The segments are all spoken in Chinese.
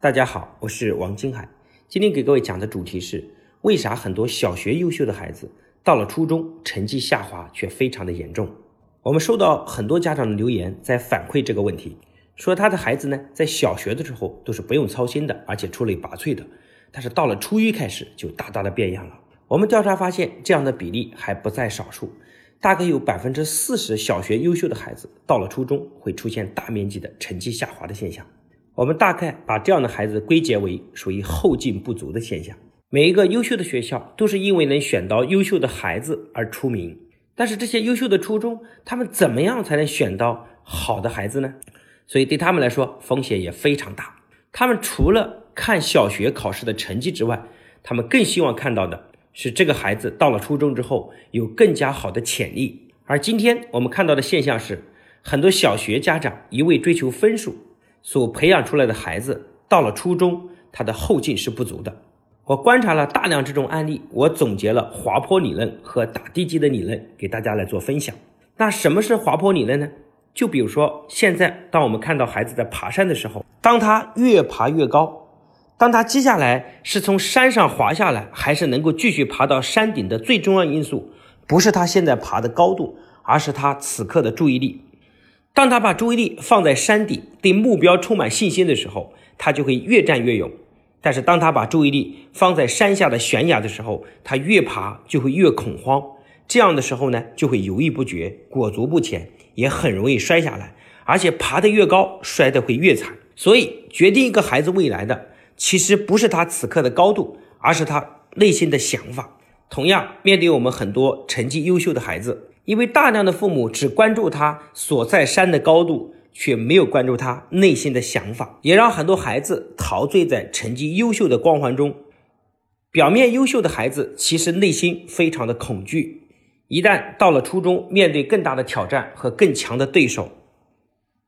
大家好，我是王金海。今天给各位讲的主题是：为啥很多小学优秀的孩子到了初中成绩下滑却非常的严重？我们收到很多家长的留言，在反馈这个问题，说他的孩子呢，在小学的时候都是不用操心的，而且出类拔萃的，但是到了初一开始就大大的变样了。我们调查发现，这样的比例还不在少数，大概有百分之四十小学优秀的孩子到了初中会出现大面积的成绩下滑的现象。我们大概把这样的孩子归结为属于后劲不足的现象。每一个优秀的学校都是因为能选到优秀的孩子而出名，但是这些优秀的初中，他们怎么样才能选到好的孩子呢？所以对他们来说风险也非常大。他们除了看小学考试的成绩之外，他们更希望看到的是这个孩子到了初中之后有更加好的潜力。而今天我们看到的现象是，很多小学家长一味追求分数。所培养出来的孩子到了初中，他的后劲是不足的。我观察了大量这种案例，我总结了滑坡理论和打地基的理论，给大家来做分享。那什么是滑坡理论呢？就比如说，现在当我们看到孩子在爬山的时候，当他越爬越高，当他接下来是从山上滑下来，还是能够继续爬到山顶的最重要因素，不是他现在爬的高度，而是他此刻的注意力。当他把注意力放在山顶，对目标充满信心的时候，他就会越战越勇；但是当他把注意力放在山下的悬崖的时候，他越爬就会越恐慌。这样的时候呢，就会犹豫不决，裹足不前，也很容易摔下来。而且爬得越高，摔得会越惨。所以，决定一个孩子未来的，其实不是他此刻的高度，而是他内心的想法。同样，面对我们很多成绩优秀的孩子。因为大量的父母只关注他所在山的高度，却没有关注他内心的想法，也让很多孩子陶醉在成绩优秀的光环中。表面优秀的孩子，其实内心非常的恐惧。一旦到了初中，面对更大的挑战和更强的对手，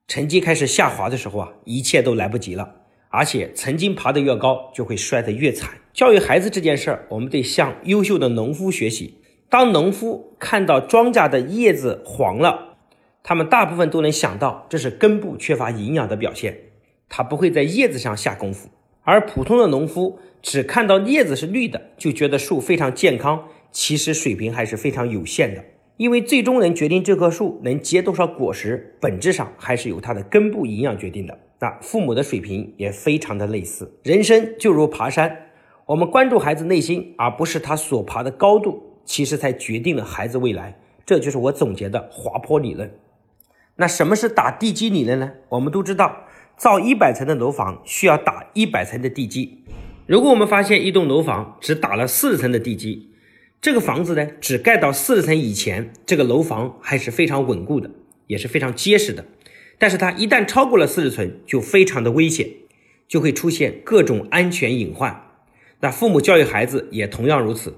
成绩开始下滑的时候啊，一切都来不及了。而且，曾经爬得越高，就会摔得越惨。教育孩子这件事儿，我们得向优秀的农夫学习。当农夫看到庄稼的叶子黄了，他们大部分都能想到这是根部缺乏营养的表现，他不会在叶子上下功夫。而普通的农夫只看到叶子是绿的，就觉得树非常健康，其实水平还是非常有限的。因为最终能决定这棵树能结多少果实，本质上还是由它的根部营养决定的。那父母的水平也非常的类似，人生就如爬山，我们关注孩子内心，而不是他所爬的高度。其实才决定了孩子未来，这就是我总结的滑坡理论。那什么是打地基理论呢？我们都知道，造一百层的楼房需要打一百层的地基。如果我们发现一栋楼房只打了四十层的地基，这个房子呢，只盖到四十层以前，这个楼房还是非常稳固的，也是非常结实的。但是它一旦超过了四十层，就非常的危险，就会出现各种安全隐患。那父母教育孩子也同样如此。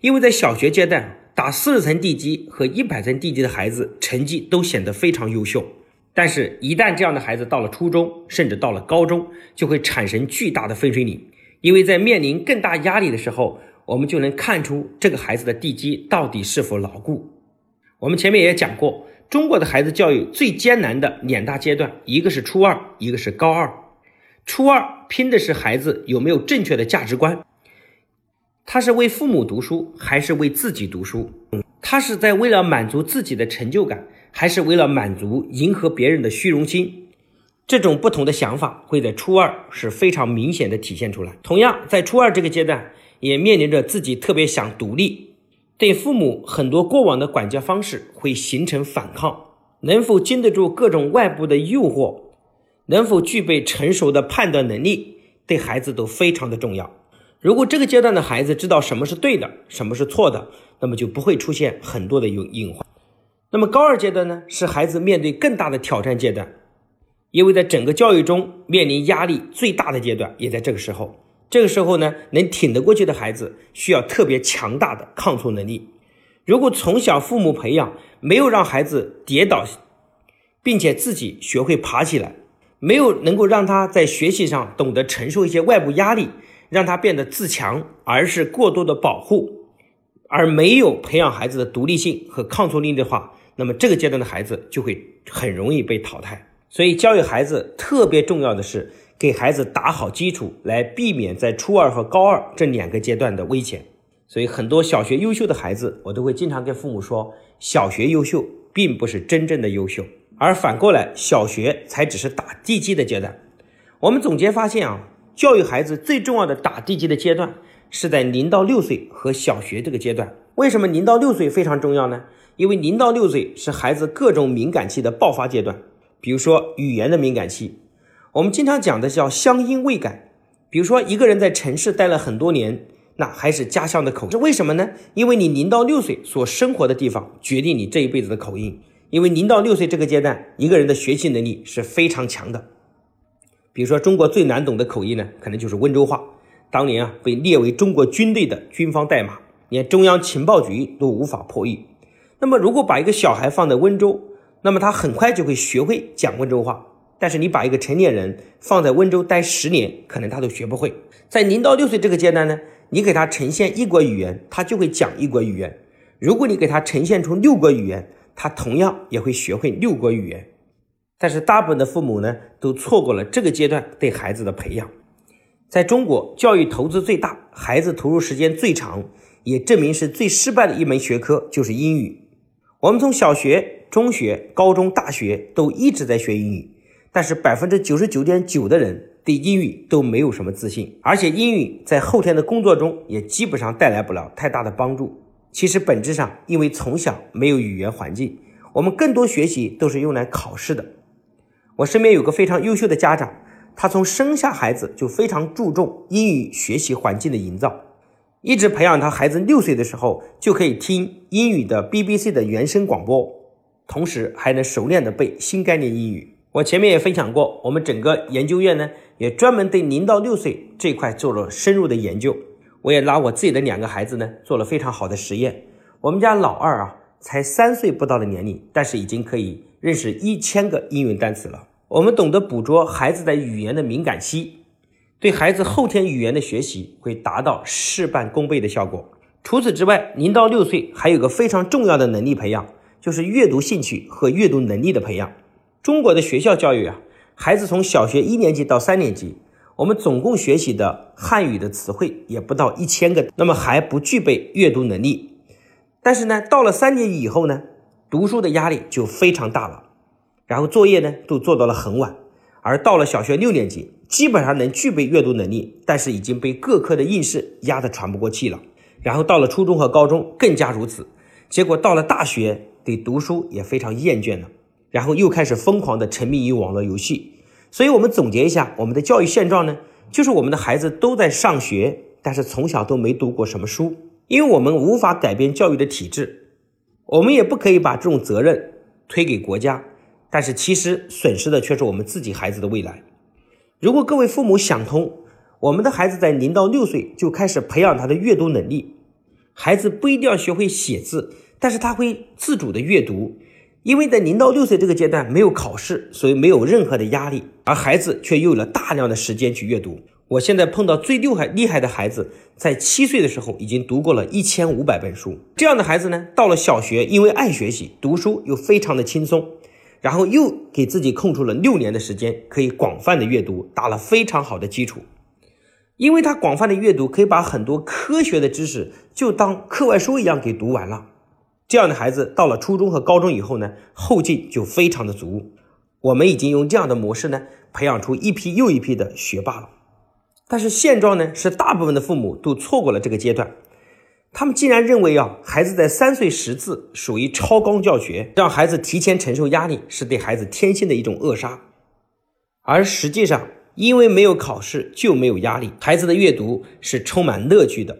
因为在小学阶段打四十层地基和一百层地基的孩子成绩都显得非常优秀，但是，一旦这样的孩子到了初中，甚至到了高中，就会产生巨大的分水岭。因为在面临更大压力的时候，我们就能看出这个孩子的地基到底是否牢固。我们前面也讲过，中国的孩子教育最艰难的两大阶段，一个是初二，一个是高二。初二拼的是孩子有没有正确的价值观。他是为父母读书，还是为自己读书？他是在为了满足自己的成就感，还是为了满足迎合别人的虚荣心？这种不同的想法会在初二是非常明显的体现出来。同样，在初二这个阶段，也面临着自己特别想独立，对父母很多过往的管教方式会形成反抗。能否经得住各种外部的诱惑，能否具备成熟的判断能力，对孩子都非常的重要。如果这个阶段的孩子知道什么是对的，什么是错的，那么就不会出现很多的有隐患。那么高二阶段呢，是孩子面对更大的挑战阶段，因为在整个教育中面临压力最大的阶段也在这个时候。这个时候呢，能挺得过去的孩子需要特别强大的抗挫能力。如果从小父母培养没有让孩子跌倒，并且自己学会爬起来，没有能够让他在学习上懂得承受一些外部压力。让他变得自强，而是过多的保护，而没有培养孩子的独立性和抗挫力的话，那么这个阶段的孩子就会很容易被淘汰。所以，教育孩子特别重要的是给孩子打好基础，来避免在初二和高二这两个阶段的危险。所以，很多小学优秀的孩子，我都会经常跟父母说，小学优秀并不是真正的优秀，而反过来，小学才只是打地基的阶段。我们总结发现啊，教育孩子最重要的打地基的阶段是在零到六岁和小学这个阶段。为什么零到六岁非常重要呢？因为零到六岁是孩子各种敏感期的爆发阶段，比如说语言的敏感期，我们经常讲的叫乡音未改。比如说一个人在城市待了很多年。那还是家乡的口音，是为什么呢？因为你零到六岁所生活的地方决定你这一辈子的口音。因为零到六岁这个阶段，一个人的学习能力是非常强的。比如说，中国最难懂的口音呢，可能就是温州话。当年啊，被列为中国军队的军方代码，连中央情报局都无法破译。那么，如果把一个小孩放在温州，那么他很快就会学会讲温州话。但是，你把一个成年人放在温州待十年，可能他都学不会。在零到六岁这个阶段呢？你给他呈现一国语言，他就会讲一国语言；如果你给他呈现出六国语言，他同样也会学会六国语言。但是大部分的父母呢，都错过了这个阶段对孩子的培养。在中国，教育投资最大、孩子投入时间最长，也证明是最失败的一门学科就是英语。我们从小学、中学、高中、大学都一直在学英语，但是百分之九十九点九的人。对英语都没有什么自信，而且英语在后天的工作中也基本上带来不了太大的帮助。其实本质上，因为从小没有语言环境，我们更多学习都是用来考试的。我身边有个非常优秀的家长，他从生下孩子就非常注重英语学习环境的营造，一直培养他孩子六岁的时候就可以听英语的 BBC 的原声广播，同时还能熟练的背新概念英语。我前面也分享过，我们整个研究院呢。也专门对零到六岁这块做了深入的研究。我也拿我自己的两个孩子呢做了非常好的实验。我们家老二啊才三岁不到的年龄，但是已经可以认识一千个英语单词了。我们懂得捕捉孩子的语言的敏感期，对孩子后天语言的学习会达到事半功倍的效果。除此之外，零到六岁还有个非常重要的能力培养，就是阅读兴趣和阅读能力的培养。中国的学校教育啊。孩子从小学一年级到三年级，我们总共学习的汉语的词汇也不到一千个，那么还不具备阅读能力。但是呢，到了三年级以后呢，读书的压力就非常大了，然后作业呢都做到了很晚。而到了小学六年级，基本上能具备阅读能力，但是已经被各科的应试压得喘不过气了。然后到了初中和高中更加如此，结果到了大学，对读书也非常厌倦了。然后又开始疯狂的沉迷于网络游戏，所以我们总结一下我们的教育现状呢，就是我们的孩子都在上学，但是从小都没读过什么书，因为我们无法改变教育的体制，我们也不可以把这种责任推给国家，但是其实损失的却是我们自己孩子的未来。如果各位父母想通，我们的孩子在零到六岁就开始培养他的阅读能力，孩子不一定要学会写字，但是他会自主的阅读。因为在零到六岁这个阶段没有考试，所以没有任何的压力，而孩子却有了大量的时间去阅读。我现在碰到最厉害厉害的孩子，在七岁的时候已经读过了一千五百本书。这样的孩子呢，到了小学，因为爱学习，读书又非常的轻松，然后又给自己空出了六年的时间，可以广泛的阅读，打了非常好的基础。因为他广泛的阅读，可以把很多科学的知识就当课外书一样给读完了。这样的孩子到了初中和高中以后呢，后劲就非常的足。我们已经用这样的模式呢，培养出一批又一批的学霸了。但是现状呢，是大部分的父母都错过了这个阶段。他们竟然认为啊，孩子在三岁识字属于超纲教学，让孩子提前承受压力是对孩子天性的一种扼杀。而实际上，因为没有考试就没有压力，孩子的阅读是充满乐趣的。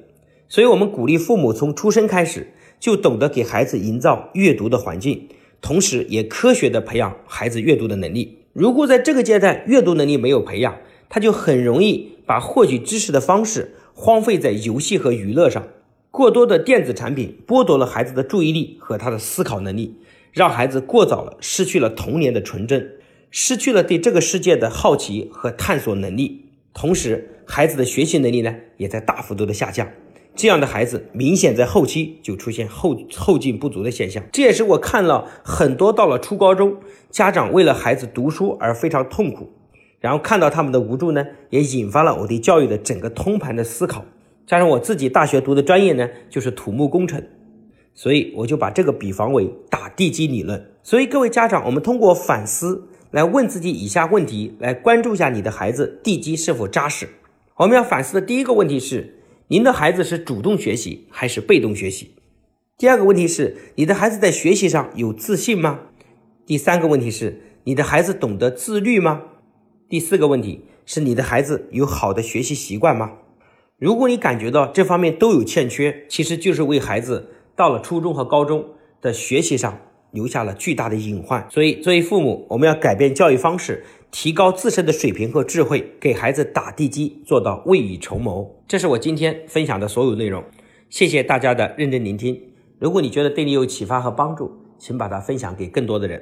所以我们鼓励父母从出生开始。就懂得给孩子营造阅读的环境，同时也科学的培养孩子阅读的能力。如果在这个阶段阅读能力没有培养，他就很容易把获取知识的方式荒废在游戏和娱乐上。过多的电子产品剥夺了孩子的注意力和他的思考能力，让孩子过早了失去了童年的纯真，失去了对这个世界的好奇和探索能力。同时，孩子的学习能力呢，也在大幅度的下降。这样的孩子明显在后期就出现后后劲不足的现象，这也是我看了很多到了初高中，家长为了孩子读书而非常痛苦，然后看到他们的无助呢，也引发了我对教育的整个通盘的思考。加上我自己大学读的专业呢，就是土木工程，所以我就把这个比方为打地基理论。所以各位家长，我们通过反思来问自己以下问题，来关注一下你的孩子地基是否扎实。我们要反思的第一个问题是：您的孩子是主动学习还是被动学习？第二个问题是：你的孩子在学习上有自信吗？第三个问题是：你的孩子懂得自律吗？第四个问题是：你的孩子有好的学习习惯吗？如果你感觉到这方面都有欠缺，其实就是为孩子到了初中和高中的学习上留下了巨大的隐患。所以，作为父母，我们要改变教育方式，提高自身的水平和智慧，给孩子打地基，做到未雨绸缪。这是我今天分享的所有内容。谢谢大家的认真聆听。如果你觉得对你有启发和帮助，请把它分享给更多的人。